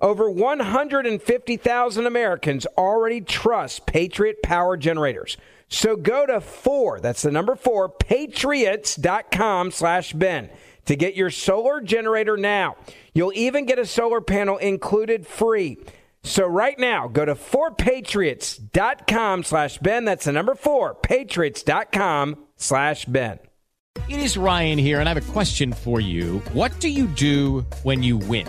Over 150,000 Americans already trust Patriot Power Generators. So go to four, that's the number four, patriots.com slash Ben to get your solar generator now. You'll even get a solar panel included free. So right now, go to 4patriots.com slash Ben. That's the number four, patriots.com slash Ben. It is Ryan here, and I have a question for you. What do you do when you win?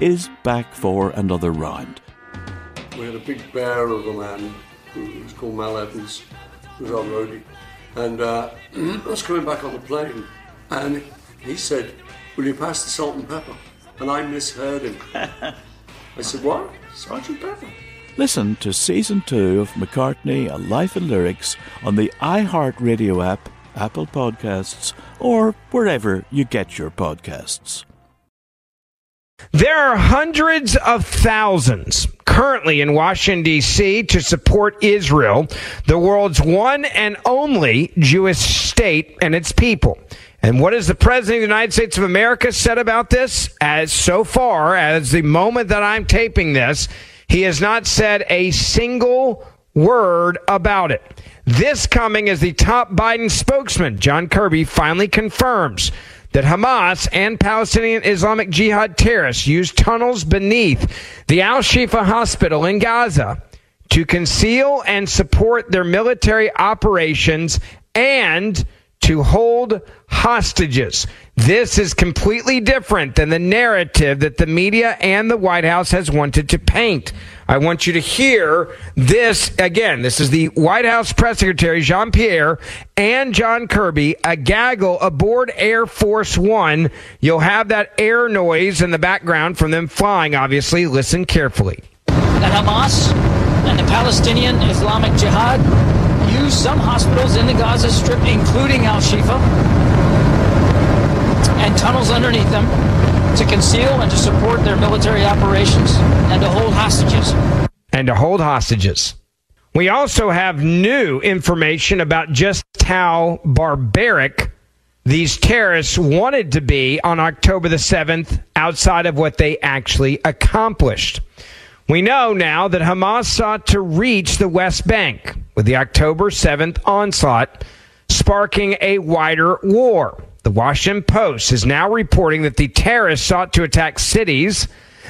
is back for another round. We had a big bear of a man who was called Mal Evans, who was our roadie. And uh, I was coming back on the plane, and he said, Will you pass the salt and pepper? And I misheard him. I said, What? Sergeant Pepper? Listen to season two of McCartney, A Life in Lyrics on the iHeartRadio app, Apple Podcasts, or wherever you get your podcasts. There are hundreds of thousands currently in Washington, D.C. to support Israel, the world's one and only Jewish state and its people. And what has the President of the United States of America said about this? As so far as the moment that I'm taping this, he has not said a single word about it. This coming as the top Biden spokesman, John Kirby, finally confirms that Hamas and Palestinian Islamic Jihad terrorists used tunnels beneath the Al Shifa hospital in Gaza to conceal and support their military operations and to hold hostages. This is completely different than the narrative that the media and the White House has wanted to paint. I want you to hear this again. This is the White House press secretary, Jean Pierre, and John Kirby, a gaggle aboard Air Force One. You'll have that air noise in the background from them flying, obviously. Listen carefully. That Hamas and the Palestinian Islamic Jihad use some hospitals in the Gaza Strip, including Al Shifa, and tunnels underneath them to conceal and to support their military operations and to hold hostages. and to hold hostages. We also have new information about just how barbaric these terrorists wanted to be on October the 7th outside of what they actually accomplished. We know now that Hamas sought to reach the West Bank with the October 7th onslaught, sparking a wider war. The Washington Post is now reporting that the terrorists sought to attack cities,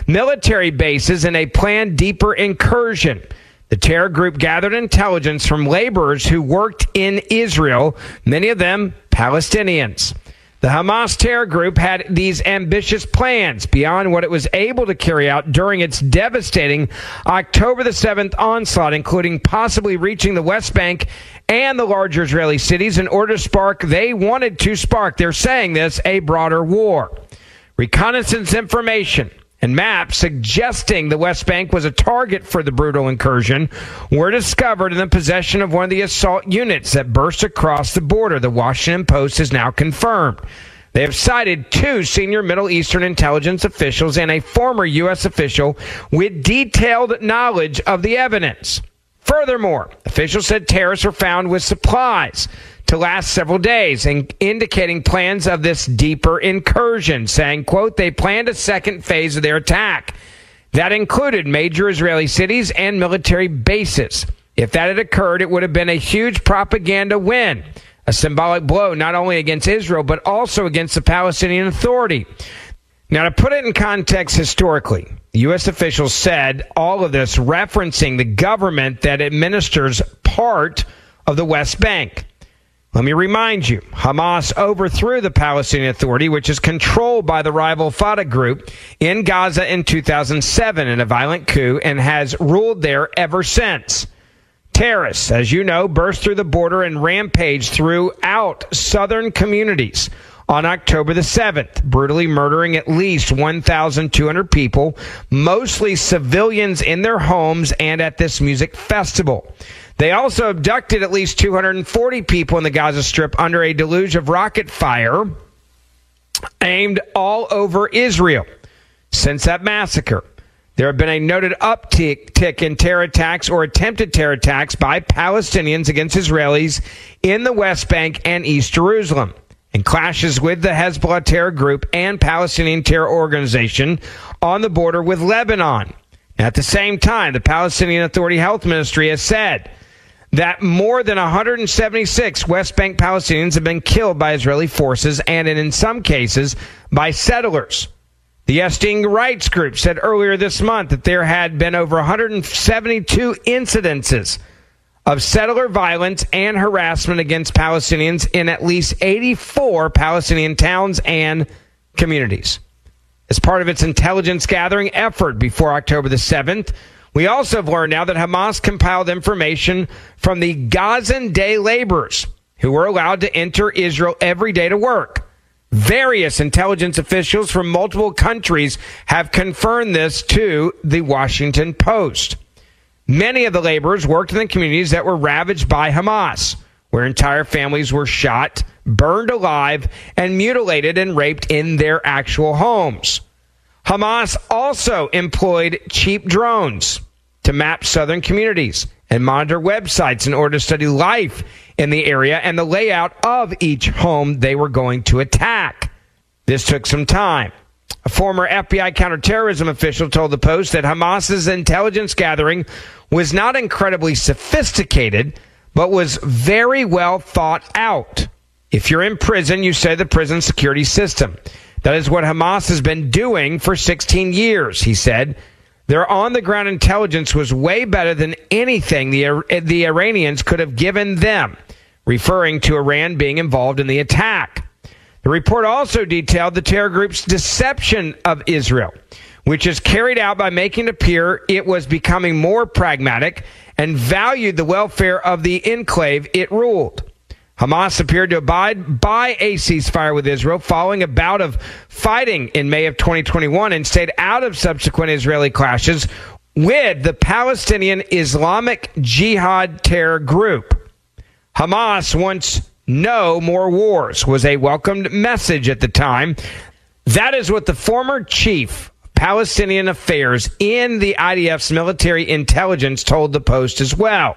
military bases, in a planned deeper incursion. The terror group gathered intelligence from laborers who worked in Israel, many of them Palestinians. The Hamas terror group had these ambitious plans beyond what it was able to carry out during its devastating October the 7th onslaught, including possibly reaching the West Bank and the larger Israeli cities in order to spark, they wanted to spark, they're saying this, a broader war. Reconnaissance information and maps suggesting the West Bank was a target for the brutal incursion were discovered in the possession of one of the assault units that burst across the border. The Washington Post has now confirmed. They have cited two senior Middle Eastern intelligence officials and a former U.S. official with detailed knowledge of the evidence. Furthermore, officials said terrorists were found with supplies to last several days and indicating plans of this deeper incursion, saying, quote, they planned a second phase of their attack. That included major Israeli cities and military bases. If that had occurred, it would have been a huge propaganda win, a symbolic blow not only against Israel, but also against the Palestinian Authority. Now, to put it in context historically, U.S. officials said all of this referencing the government that administers part of the West Bank. Let me remind you, Hamas overthrew the Palestinian Authority, which is controlled by the rival Fatah group in Gaza in 2007 in a violent coup and has ruled there ever since. Terrorists, as you know, burst through the border and rampaged throughout southern communities on October the 7th, brutally murdering at least 1,200 people, mostly civilians in their homes and at this music festival. They also abducted at least 240 people in the Gaza Strip under a deluge of rocket fire aimed all over Israel. Since that massacre, there have been a noted uptick in terror attacks or attempted terror attacks by Palestinians against Israelis in the West Bank and East Jerusalem. And clashes with the Hezbollah terror group and Palestinian terror organization on the border with Lebanon. At the same time, the Palestinian Authority Health Ministry has said that more than 176 West Bank Palestinians have been killed by Israeli forces and in some cases by settlers. The Yesh Din Rights Group said earlier this month that there had been over 172 incidences of settler violence and harassment against Palestinians in at least 84 Palestinian towns and communities. As part of its intelligence gathering effort before October the 7th, we also have learned now that Hamas compiled information from the Gazan day laborers who were allowed to enter Israel every day to work. Various intelligence officials from multiple countries have confirmed this to the Washington Post. Many of the laborers worked in the communities that were ravaged by Hamas, where entire families were shot, burned alive, and mutilated and raped in their actual homes. Hamas also employed cheap drones to map southern communities and monitor websites in order to study life in the area and the layout of each home they were going to attack. This took some time. A former FBI counterterrorism official told the Post that Hamas's intelligence gathering was not incredibly sophisticated, but was very well thought out. If you're in prison, you say the prison security system. That is what Hamas has been doing for 16 years, he said. Their on the ground intelligence was way better than anything the, the Iranians could have given them, referring to Iran being involved in the attack. The report also detailed the terror group's deception of Israel, which is carried out by making it appear it was becoming more pragmatic and valued the welfare of the enclave it ruled. Hamas appeared to abide by a ceasefire with Israel following a bout of fighting in May of 2021 and stayed out of subsequent Israeli clashes with the Palestinian Islamic Jihad terror group. Hamas wants no more wars was a welcomed message at the time. That is what the former chief Palestinian affairs in the IDF's military intelligence told the Post as well.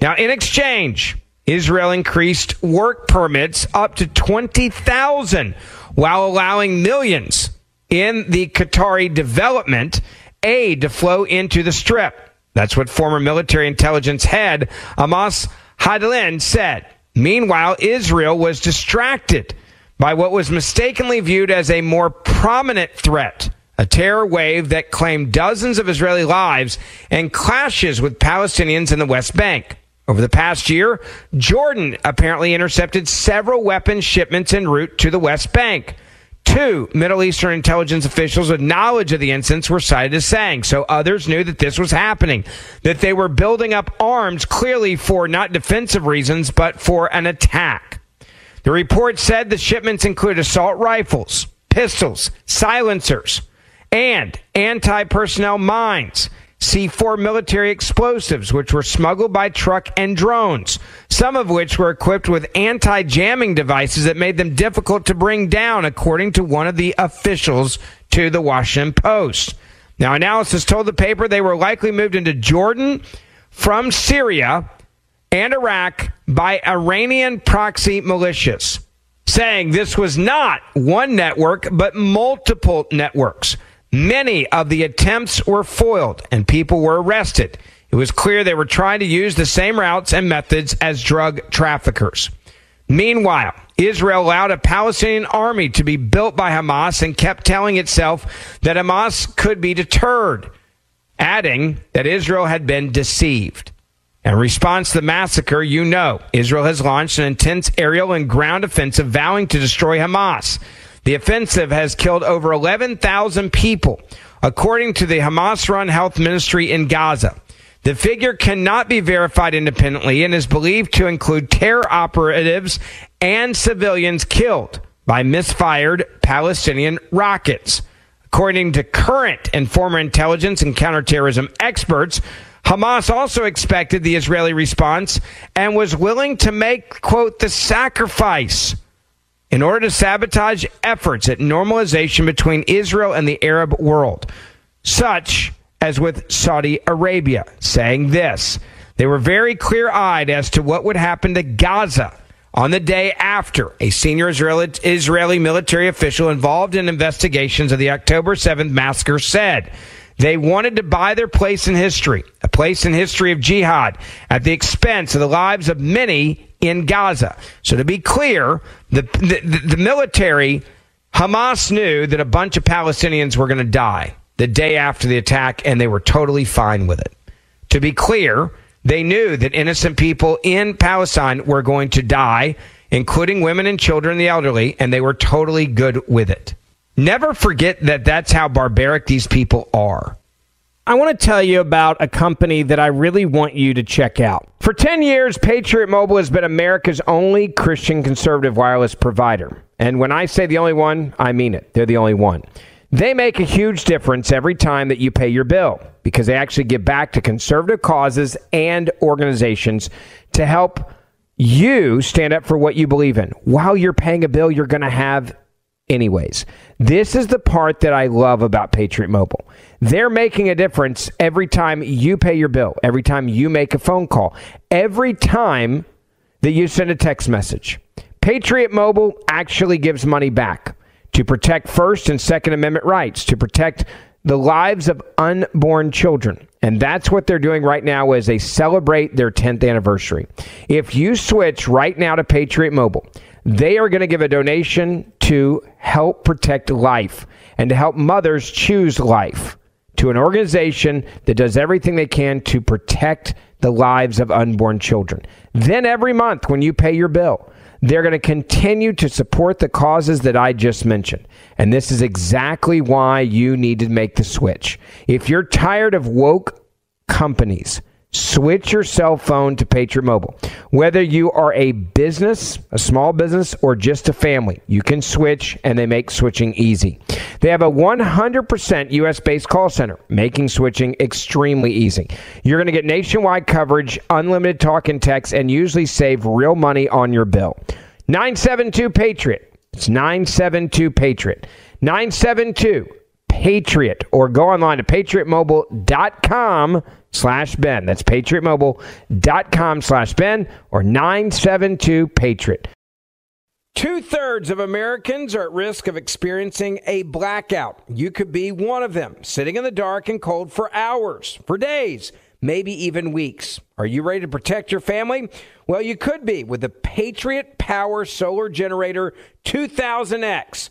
Now, in exchange, Israel increased work permits up to 20,000 while allowing millions in the Qatari development aid to flow into the strip. That's what former military intelligence head Amos Yadlin said. Meanwhile, Israel was distracted by what was mistakenly viewed as a more prominent threat, a terror wave that claimed dozens of Israeli lives and clashes with Palestinians in the West Bank. Over the past year, Jordan apparently intercepted several weapons shipments en route to the West Bank. Two Middle Eastern intelligence officials with knowledge of the incidents were cited as saying, so others knew that this was happening, that they were building up arms clearly for not defensive reasons, but for an attack. The report said the shipments include assault rifles, pistols, silencers, and anti personnel mines. C4 military explosives, which were smuggled by truck and drones, some of which were equipped with anti jamming devices that made them difficult to bring down, according to one of the officials to the Washington Post. Now, analysis told the paper they were likely moved into Jordan from Syria and Iraq by Iranian proxy militias, saying this was not one network, but multiple networks. Many of the attempts were foiled and people were arrested. It was clear they were trying to use the same routes and methods as drug traffickers. Meanwhile, Israel allowed a Palestinian army to be built by Hamas and kept telling itself that Hamas could be deterred, adding that Israel had been deceived. In response to the massacre, you know, Israel has launched an intense aerial and ground offensive vowing to destroy Hamas. The offensive has killed over 11,000 people, according to the Hamas run health ministry in Gaza. The figure cannot be verified independently and is believed to include terror operatives and civilians killed by misfired Palestinian rockets. According to current and former intelligence and counterterrorism experts, Hamas also expected the Israeli response and was willing to make, quote, the sacrifice in order to sabotage efforts at normalization between Israel and the Arab world, such as with Saudi Arabia, saying this. They were very clear eyed as to what would happen to Gaza on the day after a senior Israeli, Israeli military official involved in investigations of the October 7th massacre said they wanted to buy their place in history, a place in history of jihad, at the expense of the lives of many in Gaza. So to be clear, the, the, the military, Hamas knew that a bunch of Palestinians were going to die the day after the attack, and they were totally fine with it. To be clear, they knew that innocent people in Palestine were going to die, including women and children the elderly, and they were totally good with it. Never forget that that's how barbaric these people are. I want to tell you about a company that I really want you to check out. For 10 years, Patriot Mobile has been America's only Christian conservative wireless provider. And when I say the only one, I mean it. They're the only one. They make a huge difference every time that you pay your bill because they actually give back to conservative causes and organizations to help you stand up for what you believe in. While you're paying a bill, you're going to have anyways. This is the part that I love about Patriot Mobile. They're making a difference every time you pay your bill, every time you make a phone call, every time that you send a text message. Patriot Mobile actually gives money back to protect First and Second Amendment rights, to protect the lives of unborn children. And that's what they're doing right now as they celebrate their 10th anniversary. If you switch right now to Patriot Mobile, they are going to give a donation to help protect life and to help mothers choose life to an organization that does everything they can to protect the lives of unborn children. Then every month when you pay your bill, they're going to continue to support the causes that I just mentioned. And this is exactly why you need to make the switch. If you're tired of woke companies, switch your cell phone to Patriot Mobile. Whether you are a business, a small business, or just a family, you can switch and they make switching easy. They have a 100% US based call center, making switching extremely easy. You're going to get nationwide coverage, unlimited talk and text, and usually save real money on your bill. 972 Patriot. It's 972 Patriot. 972 Patriot. Or go online to patriotmobile.com slash Ben. That's patriotmobile.com slash Ben or 972 Patriot. Two thirds of Americans are at risk of experiencing a blackout. You could be one of them, sitting in the dark and cold for hours, for days, maybe even weeks. Are you ready to protect your family? Well, you could be with the Patriot Power Solar Generator 2000X.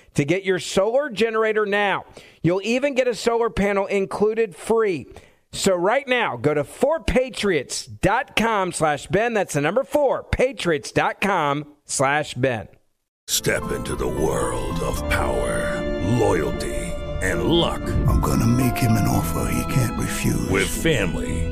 to get your solar generator now. You'll even get a solar panel included free. So right now, go to 4patriots.com slash Ben. That's the number 4, patriots.com slash Ben. Step into the world of power, loyalty, and luck. I'm gonna make him an offer he can't refuse. With family,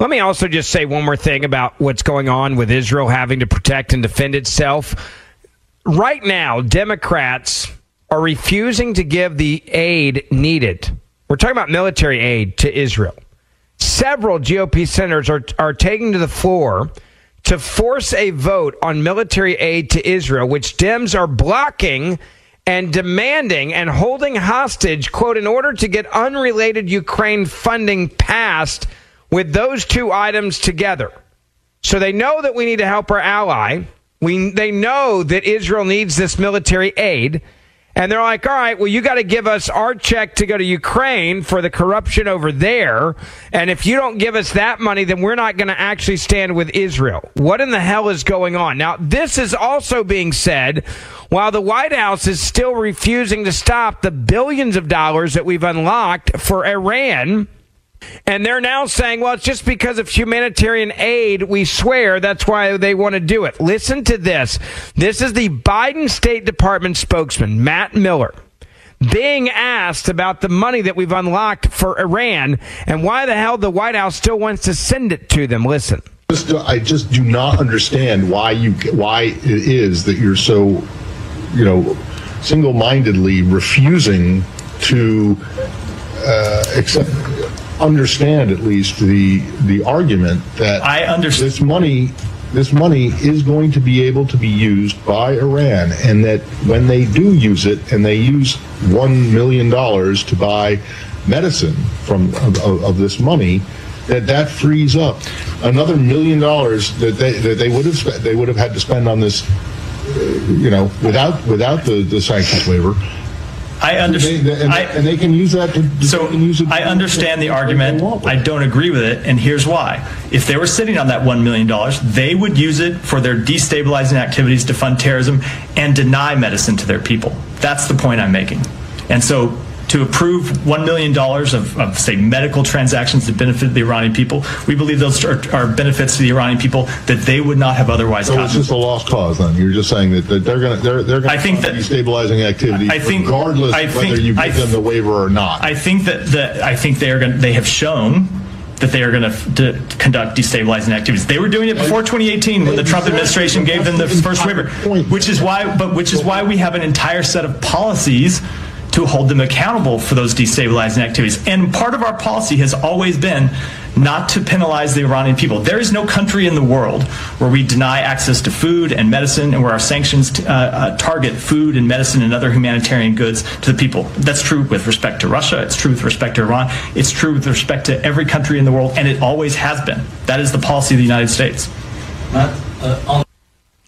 Let me also just say one more thing about what's going on with Israel having to protect and defend itself. Right now, Democrats are refusing to give the aid needed. We're talking about military aid to Israel. Several GOP senators are, are taking to the floor to force a vote on military aid to Israel, which Dems are blocking and demanding and holding hostage, quote, in order to get unrelated Ukraine funding passed with those two items together. So they know that we need to help our ally. We, they know that Israel needs this military aid. And they're like, all right, well, you got to give us our check to go to Ukraine for the corruption over there. And if you don't give us that money, then we're not going to actually stand with Israel. What in the hell is going on? Now, this is also being said while the White House is still refusing to stop the billions of dollars that we've unlocked for Iran. And they're now saying, well, it's just because of humanitarian aid, we swear that's why they want to do it. Listen to this. This is the Biden State Department spokesman, Matt Miller, being asked about the money that we've unlocked for Iran and why the hell the White House still wants to send it to them. Listen. I just do not understand why you why it is that you're so, you know, single-mindedly refusing to uh, accept understand at least the the argument that I understand this money this money is going to be able to be used by Iran and that when they do use it and they use 1 million dollars to buy medicine from of, of, this money that that frees up another million dollars that they that they would have spent, they would have had to spend on this you know without without the the sanctions waiver I understand, and, and, they can use that. To, so I understand the argument. I don't agree with it, and here's why: if they were sitting on that one million dollars, they would use it for their destabilizing activities to fund terrorism and deny medicine to their people. That's the point I'm making. And so to approve $1 million of, of, say, medical transactions that benefit the Iranian people. We believe those are, are benefits to the Iranian people that they would not have otherwise so gotten. it's just a lost cause then? You're just saying that, that they're going to they're, they're going to destabilizing activities I think, regardless I think, whether you give I, them the waiver or not. I think that the, I think they are going they have shown that they are going to, conduct destabilizing activities. They were doing it before 2018 when the Trump administration gave them the first waiver, which is why but which is why we have an entire set of policies to hold them accountable for those destabilizing activities. And part of our policy has always been not to penalize the Iranian people. There is no country in the world where we deny access to food and medicine and where our sanctions uh, uh, target food and medicine and other humanitarian goods to the people. That's true with respect to Russia. It's true with respect to Iran. It's true with respect to every country in the world, and it always has been. That is the policy of the United States. Uh,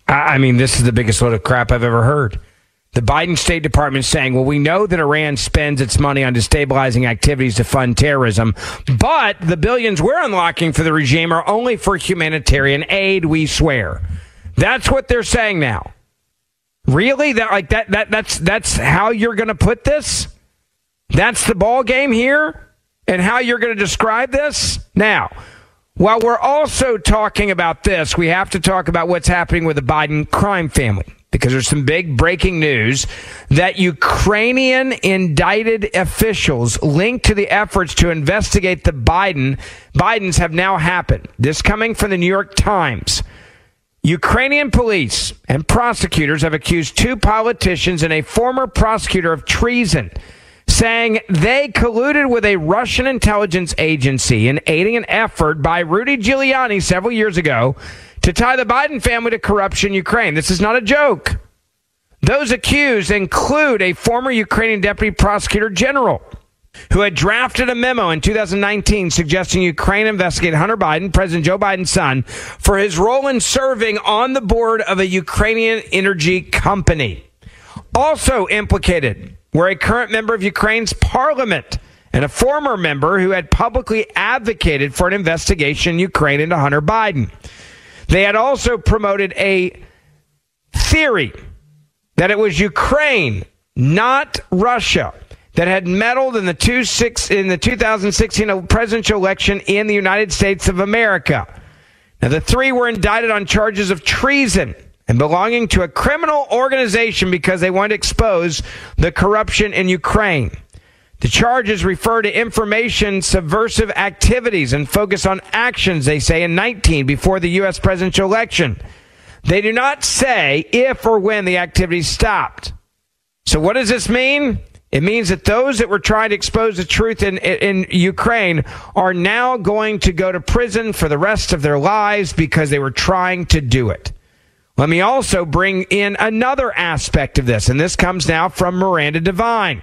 I mean, this is the biggest load of crap I've ever heard. The Biden State Department saying, well, we know that Iran spends its money on destabilizing activities to fund terrorism, but the billions we're unlocking for the regime are only for humanitarian aid, we swear. That's what they're saying now. Really? That like that that that's that's how you're to put this? That's the ball game here and how you're to describe this? Now, while we're also talking about this, we have to talk about what's happening with the Biden crime family because there's some big breaking news that Ukrainian indicted officials linked to the efforts to investigate the Biden Bidens have now happened. This coming from the New York Times. Ukrainian police and prosecutors have accused two politicians and a former prosecutor of treason saying they colluded with a Russian intelligence agency in aiding an effort by Rudy Giuliani several years ago to tie the Biden family to corruption in Ukraine. This is not a joke. Those accused include a former Ukrainian deputy prosecutor general who had drafted a memo in 2019 suggesting Ukraine investigate Hunter Biden, President Joe Biden's son, for his role in serving on the board of a Ukrainian energy company. Also implicated were a current member of Ukraine's parliament and a former member who had publicly advocated for an investigation in Ukraine into Hunter Biden. They had also promoted a theory that it was Ukraine, not Russia, that had meddled in the, two six, in the 2016 presidential election in the United States of America. Now, the three were indicted on charges of treason and belonging to a criminal organization because they wanted to expose the corruption in Ukraine. The charges refer to information subversive activities and focus on actions, they say, in 19 before the U.S. presidential election. They do not say if or when the activities stopped. So what does this mean? It means that those that were trying to expose the truth in, in, Ukraine are now going to go to prison for the rest of their lives because they were trying to do it. Let me also bring in another aspect of this, and this comes now from Miranda Devine.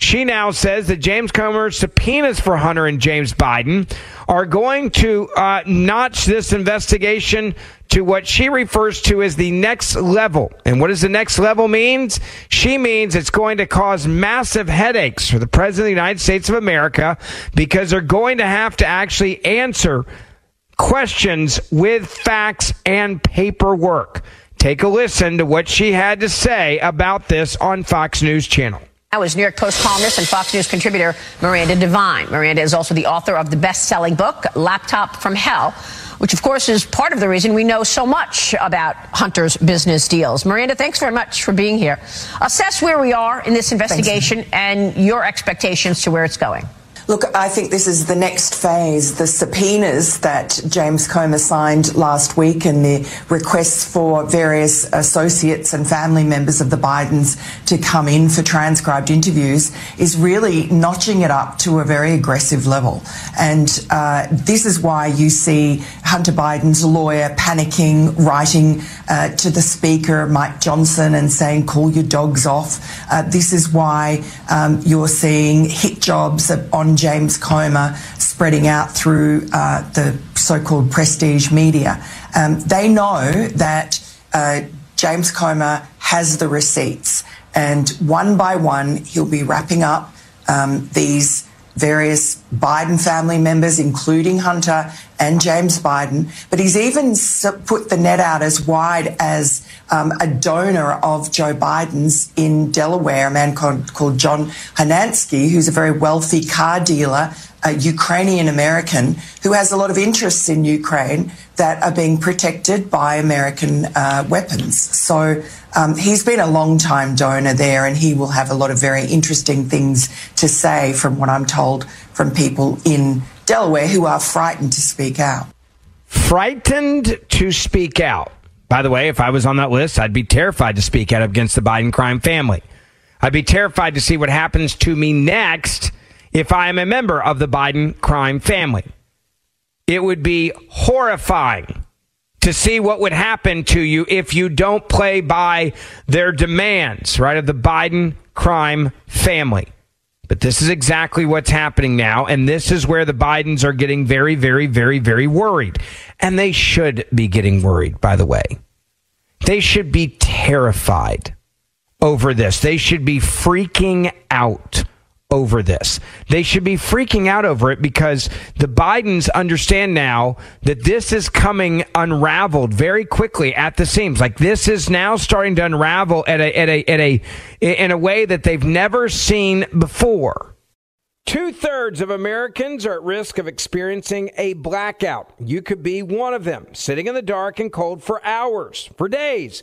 She now says that James Comer's subpoenas for Hunter and James Biden are going to uh, notch this investigation to what she refers to as the next level. And what does the next level means? She means it's going to cause massive headaches for the President of the United States of America because they're going to have to actually answer questions with facts and paperwork. Take a listen to what she had to say about this on Fox News Channel. That was New York Post columnist and Fox News contributor Miranda Devine. Miranda is also the author of the best-selling book, Laptop from Hell, which of course is part of the reason we know so much about Hunter's business deals. Miranda, thanks very much for being here. Assess where we are in this investigation and your expectations to where it's going. Look, I think this is the next phase. The subpoenas that James Comer signed last week and the requests for various associates and family members of the Bidens to come in for transcribed interviews is really notching it up to a very aggressive level. And uh, this is why you see Hunter Biden's lawyer panicking, writing uh, to the Speaker, Mike Johnson, and saying, call your dogs off. Uh, this is why um, you're seeing hit jobs on James Comer spreading out through uh, the so-called prestige media. Um, they know that uh, James Comer has the receipts, and one by one he'll be wrapping up um, these various Biden family members, including Hunter and James Biden. But he's even put the net out as wide as um, a donor of Joe Biden's in Delaware, a man called, called John Hynansky, who's a very wealthy car dealer, a Ukrainian American who has a lot of interests in Ukraine that are being protected by American uh, weapons. So um, he's been a long time donor there, and he will have a lot of very interesting things to say, from what I'm told from people in Delaware who are frightened to speak out. Frightened to speak out. By the way, if I was on that list, I'd be terrified to speak out against the Biden crime family. I'd be terrified to see what happens to me next if I am a member of the Biden crime family. It would be horrifying to see what would happen to you if you don't play by their demands, right, of the Biden crime family. But this is exactly what's happening now. And this is where the Bidens are getting very, very, very, very worried. And they should be getting worried, by the way. They should be terrified over this. They should be freaking out over this. They should be freaking out over it because the Bidens understand now that this is coming unraveled very quickly at the seams. Like this is now starting to unravel at a at a at a in a way that they've never seen before. Two thirds of Americans are at risk of experiencing a blackout. You could be one of them, sitting in the dark and cold for hours, for days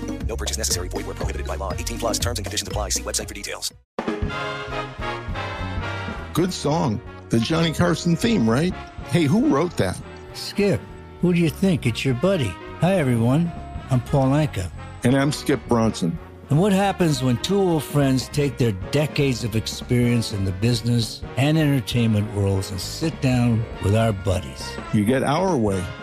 No purchase necessary. Void where prohibited by law. 18 plus terms and conditions apply. See website for details. Good song. The Johnny Carson theme, right? Hey, who wrote that? Skip, who do you think? It's your buddy. Hi, everyone. I'm Paul Anka. And I'm Skip Bronson. And what happens when two old friends take their decades of experience in the business and entertainment worlds and sit down with our buddies? You get Our Way,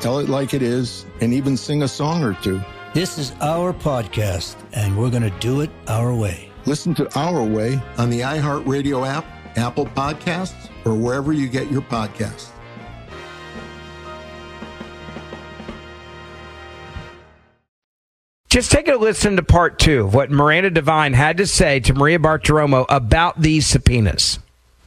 tell it like it is, and even sing a song or two. This is our podcast, and we're going to do it our way. Listen to Our Way on the iHeartRadio app, Apple Podcasts, or wherever you get your podcasts. Just take a listen to part two of what Miranda Devine had to say to Maria Bartiromo about these subpoenas.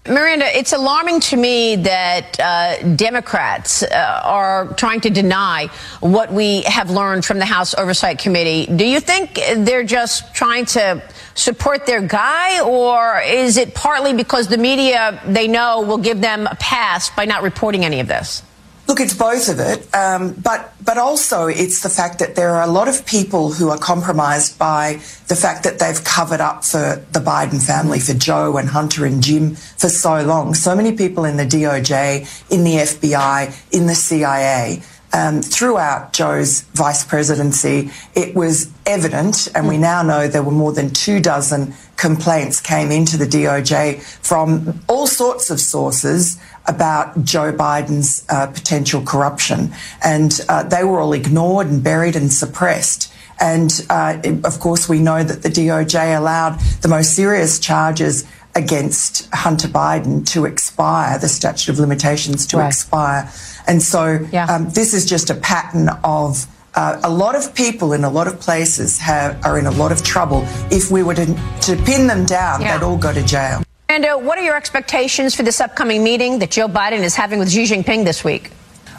Miranda, it's alarming to me that uh, Democrats uh, are trying to deny what we have learned from the House Oversight Committee. Do you think they're just trying to support their guy, or is it partly because the media they know will give them a pass by not reporting any of this? Look, it's both of it, um, but but also it's the fact that there are a lot of people who are compromised by the fact that they've covered up for the Biden family, for Joe and Hunter and Jim for so long. So many people in the DOJ, in the FBI, in the CIA. Um, throughout Joe's vice presidency, it was evident, and we now know there were more than two dozen complaints came into the DOJ from all sorts of sources about Joe Biden's uh, potential corruption. And uh, they were all ignored and buried and suppressed. And uh, of course, we know that the DOJ allowed the most serious charges against Hunter Biden to expire, the statute of limitations to Right. expire. And so Yeah. um, this is just a pattern of uh, a lot of people in a lot of places have, are in a lot of trouble. If we were to, to pin them down, Yeah. they'd all go to jail. And uh, what are your expectations for this upcoming meeting that Joe Biden is having with Xi Jinping this week?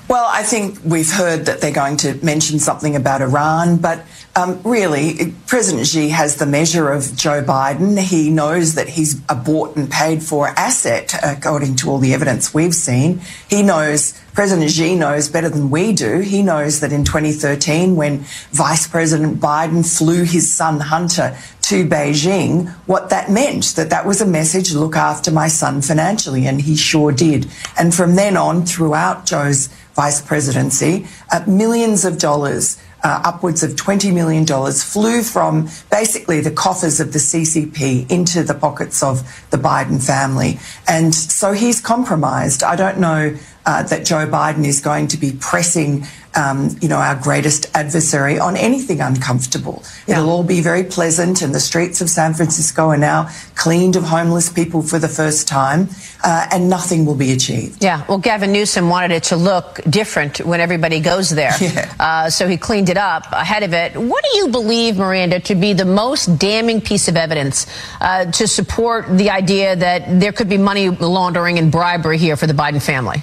Well, I think we've heard that they're going to mention something about Iran, but um, really, President Xi has the measure of Joe Biden. He knows that he's a bought and paid for asset, according to all the evidence we've seen. He knows, President Xi knows better than we do. He knows that in 2013, when Vice President Biden flew his son Hunter to Beijing, what that meant, that that was a message, look after my son financially, and he sure did. And from then on, throughout Joe's vice presidency, uh, millions of dollars, uh, upwards of $20 million, flew from basically the coffers of the CCP into the pockets of the Biden family. And so he's compromised. I don't know uh, that Joe Biden is going to be pressing, um, you know, our greatest adversary on anything uncomfortable. It'll all be very pleasant, and the streets of San Francisco are now cleaned of homeless people for the first time, uh, and nothing will be achieved. Yeah, well, Gavin Newsom wanted it to look different when everybody goes there. Uh, so he cleaned it up ahead of it. What do you believe, Miranda, to be the most damning piece of evidence uh, to support the idea that there could be money laundering and bribery here for the Biden family?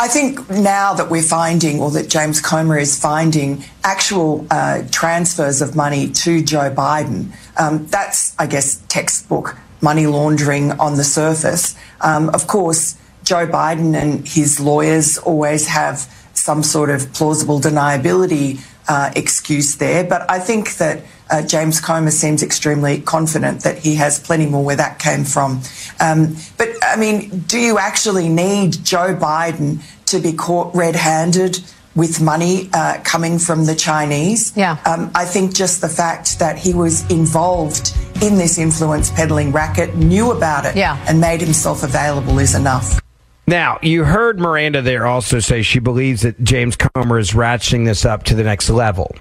I think now that we're finding, or that James Comer is finding, actual uh, transfers of money to Joe Biden, um, that's, I guess, textbook money laundering on the surface. Um, of course, Joe Biden and his lawyers always have some sort of plausible deniability uh, excuse there, but I think that uh, James Comer seems extremely confident that he has plenty more where that came from. Um, but I mean, do you actually need Joe Biden to be caught red handed? With money uh, coming from the Chinese. Yeah. Um, I think just the fact that he was involved in this influence peddling racket, knew about it, Yeah. and made himself available is enough. Now, you heard Miranda there also say she believes that James Comer is ratcheting this up to the next level.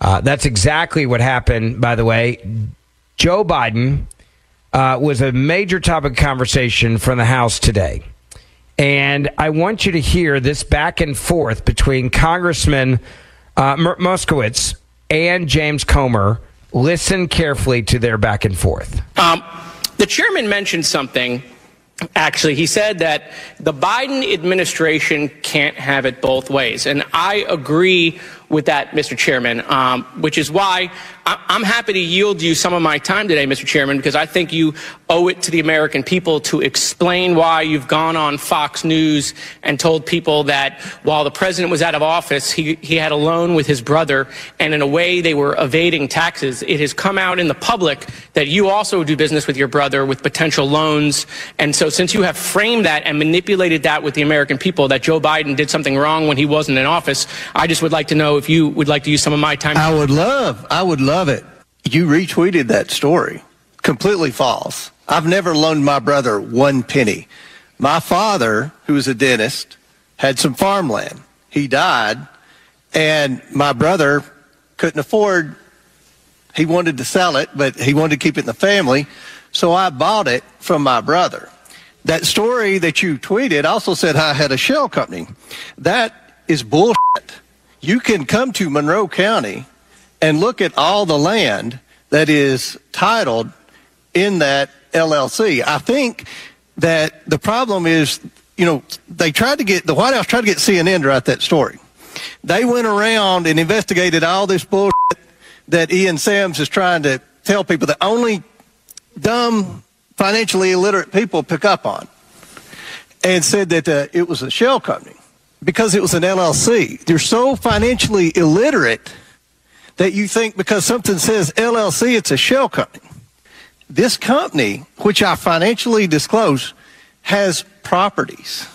Uh, that's exactly what happened, by the way. Joe Biden uh, was a major topic of conversation from the House today. And I want you to hear this back and forth between Congressman uh, Moskowitz and James Comer. Listen carefully to their back and forth. Um, the chairman mentioned something. Actually, he said that the Biden administration can't have it both ways. And I agree with that, Mr. Chairman, um, which is why I'm happy to yield you some of my time today, Mr. Chairman, because I think you owe it to the American people to explain why you've gone on Fox News and told people that while the president was out of office, he, he had a loan with his brother, and in a way they were evading taxes. It has come out in the public that you also do business with your brother with potential loans. And so, since you have framed that and manipulated that with the American people, that Joe Biden did something wrong when he wasn't in office, I just would like to know if you would like to use some of my time. I would love, I would love it. You retweeted that story. Completely false. I've never loaned my brother one penny. My father, who was a dentist, had some farmland. He died, and my brother couldn't afford, he wanted to sell it, but he wanted to keep it in the family. So I bought it from my brother. That story that you tweeted also said I had a shell company. That is bullshit. You can come to Monroe County and look at all the land that is titled in that LLC. I think that the problem is, you know, they tried to get, the White House tried to get CNN to write that story. They went around and investigated all this bullshit that Ian Sams is trying to tell people that only dumb, financially illiterate people pick up on and said that uh, it was a shell company because it was an LLC. They're so financially illiterate that you think because something says LLC, it's a shell company. This company, which I financially disclose, has properties.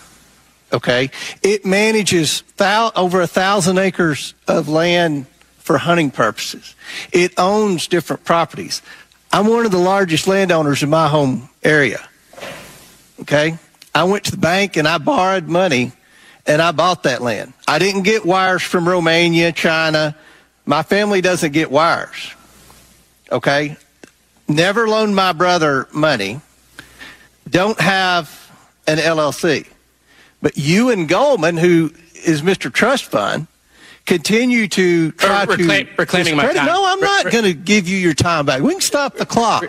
Okay, it manages over a thousand acres of land for hunting purposes. It owns different properties. I'm one of the largest landowners in my home area. Okay, I went to the bank and I borrowed money and I bought that land. I didn't get wires from Romania, China. My family doesn't get wires. Okay? Never loaned my brother money. Don't have an LLC. But you and Goldman, who is Mr. Trust Fund, continue to try reclaim- to reclaiming my time. No, I'm not going to give you your time back. We can stop the clock.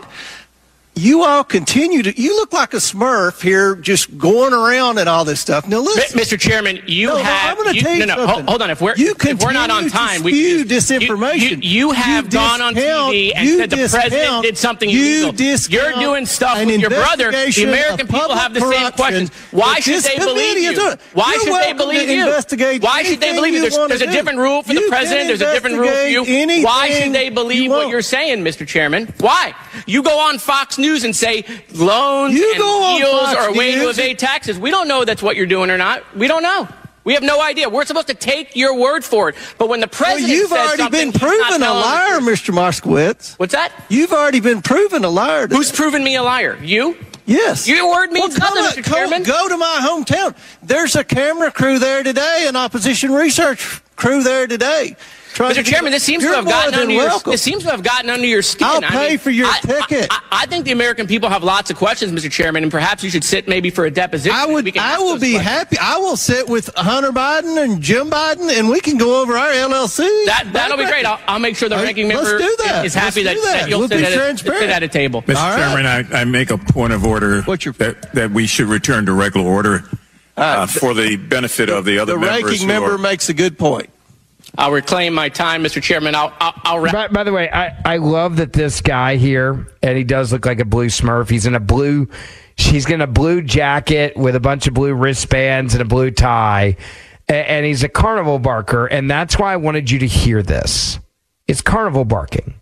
You all continue to. You look like a Smurf here, just going around and all this stuff. Now listen, Mr. Chairman, you No, no, have. I'm gonna you- tell you no, no, hold, hold on. If we're You if we're not on time, we you- disinformation. You, you have You gone on TV and said the president did something you illegal. you're doing stuff with your brother. The American people have the same questions. Why should they believe you? Why should they believe you? Why should they believe you? There's, there's a different rule for the president. There's a different rule for you. Why should they believe what you're saying, Mr. Chairman? Why? You go on Fox News and say loans You and deals are a way to evade taxes. We don't know that's what you're doing or not. We don't know. We have no idea. We're supposed to take your word for it. But when the Well, president you've says already been proven a liar. Mr. Moskowitz. What's that? You've already been proven a liar. Who's proven me a liar? You? Yes. Your word Well, means come nothing, Mr. Chairman. Go to my hometown. There's a camera crew there today, an opposition research crew there today. Trying Mr. Chairman, this seems to have gotten than under your. welcome. This seems to have gotten under your skin. I'll I pay mean, for your I- ticket. I, I think the American people have lots of questions, Mr. Chairman, and perhaps you should sit maybe for a deposition. I would. I will be happy. I will sit with Hunter Biden and Jim Biden, and we can go over our LLC. That that'll be great. I'll, I'll make sure the Hey, ranking let's member do that. is happy Let's that, do that that. you'll We'll sit, be at a, transparent. sit at a table. Mr. Chairman, I, I make a point of order that, that we should return to regular order uh, for the benefit of the other the members. The ranking member are- makes a good point. I'll reclaim my time, Mr. Chairman. I'll I'll, I'll. By, by the way, I, I love that this guy here, and he does look like a blue smurf. He's in a blue, he's in a blue jacket with a bunch of blue wristbands and a blue tie, and, and he's a carnival barker, and that's why I wanted you to hear this. It's carnival barking.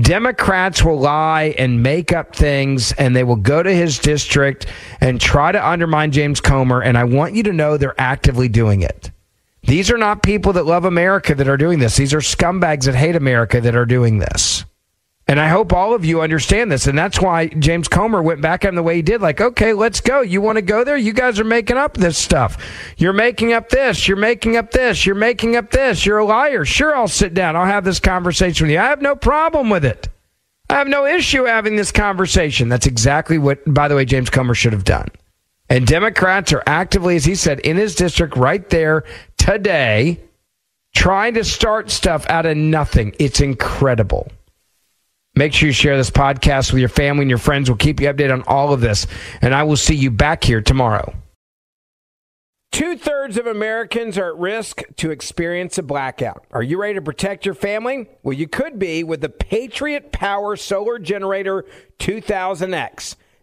Democrats will lie and make up things, and they will go to his district and try to undermine James Comer. And I want you to know they're actively doing it. These are not people that love America that are doing this. These are scumbags that hate America that are doing this. And I hope all of you understand this. And that's why James Comer went back on the way he did. Like, okay, let's go. You want to go there? You guys are making up this stuff. You're making up this. You're making up this. You're making up this. You're a liar. Sure, I'll sit down. I'll have this conversation with you. I have no problem with it. I have no issue having this conversation. That's exactly what, by the way, James Comer should have done. And Democrats are actively, as he said, in his district right there today, trying to start stuff out of nothing. It's incredible. Make sure you share this podcast with your family and your friends. We'll keep you updated on all of this. And I will see you back here tomorrow. Two thirds of Americans are at risk to experience a blackout. Are you ready to protect your family? Well, you could be with the Patriot Power Solar Generator 2000X.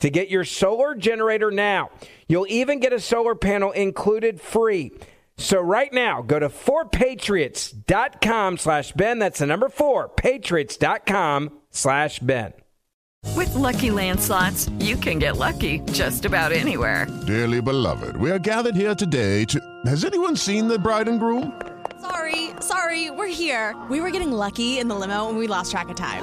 to get your solar generator now. You'll even get a solar panel included free. So right now, go to 4patriots.com slash Ben. That's the number four, patriots.com slash Ben. With Lucky Land slots, you can get lucky just about anywhere. Dearly beloved, we are gathered here today to. Has anyone seen the bride and groom? Sorry, sorry, we're here. We were getting lucky in the limo and we lost track of time.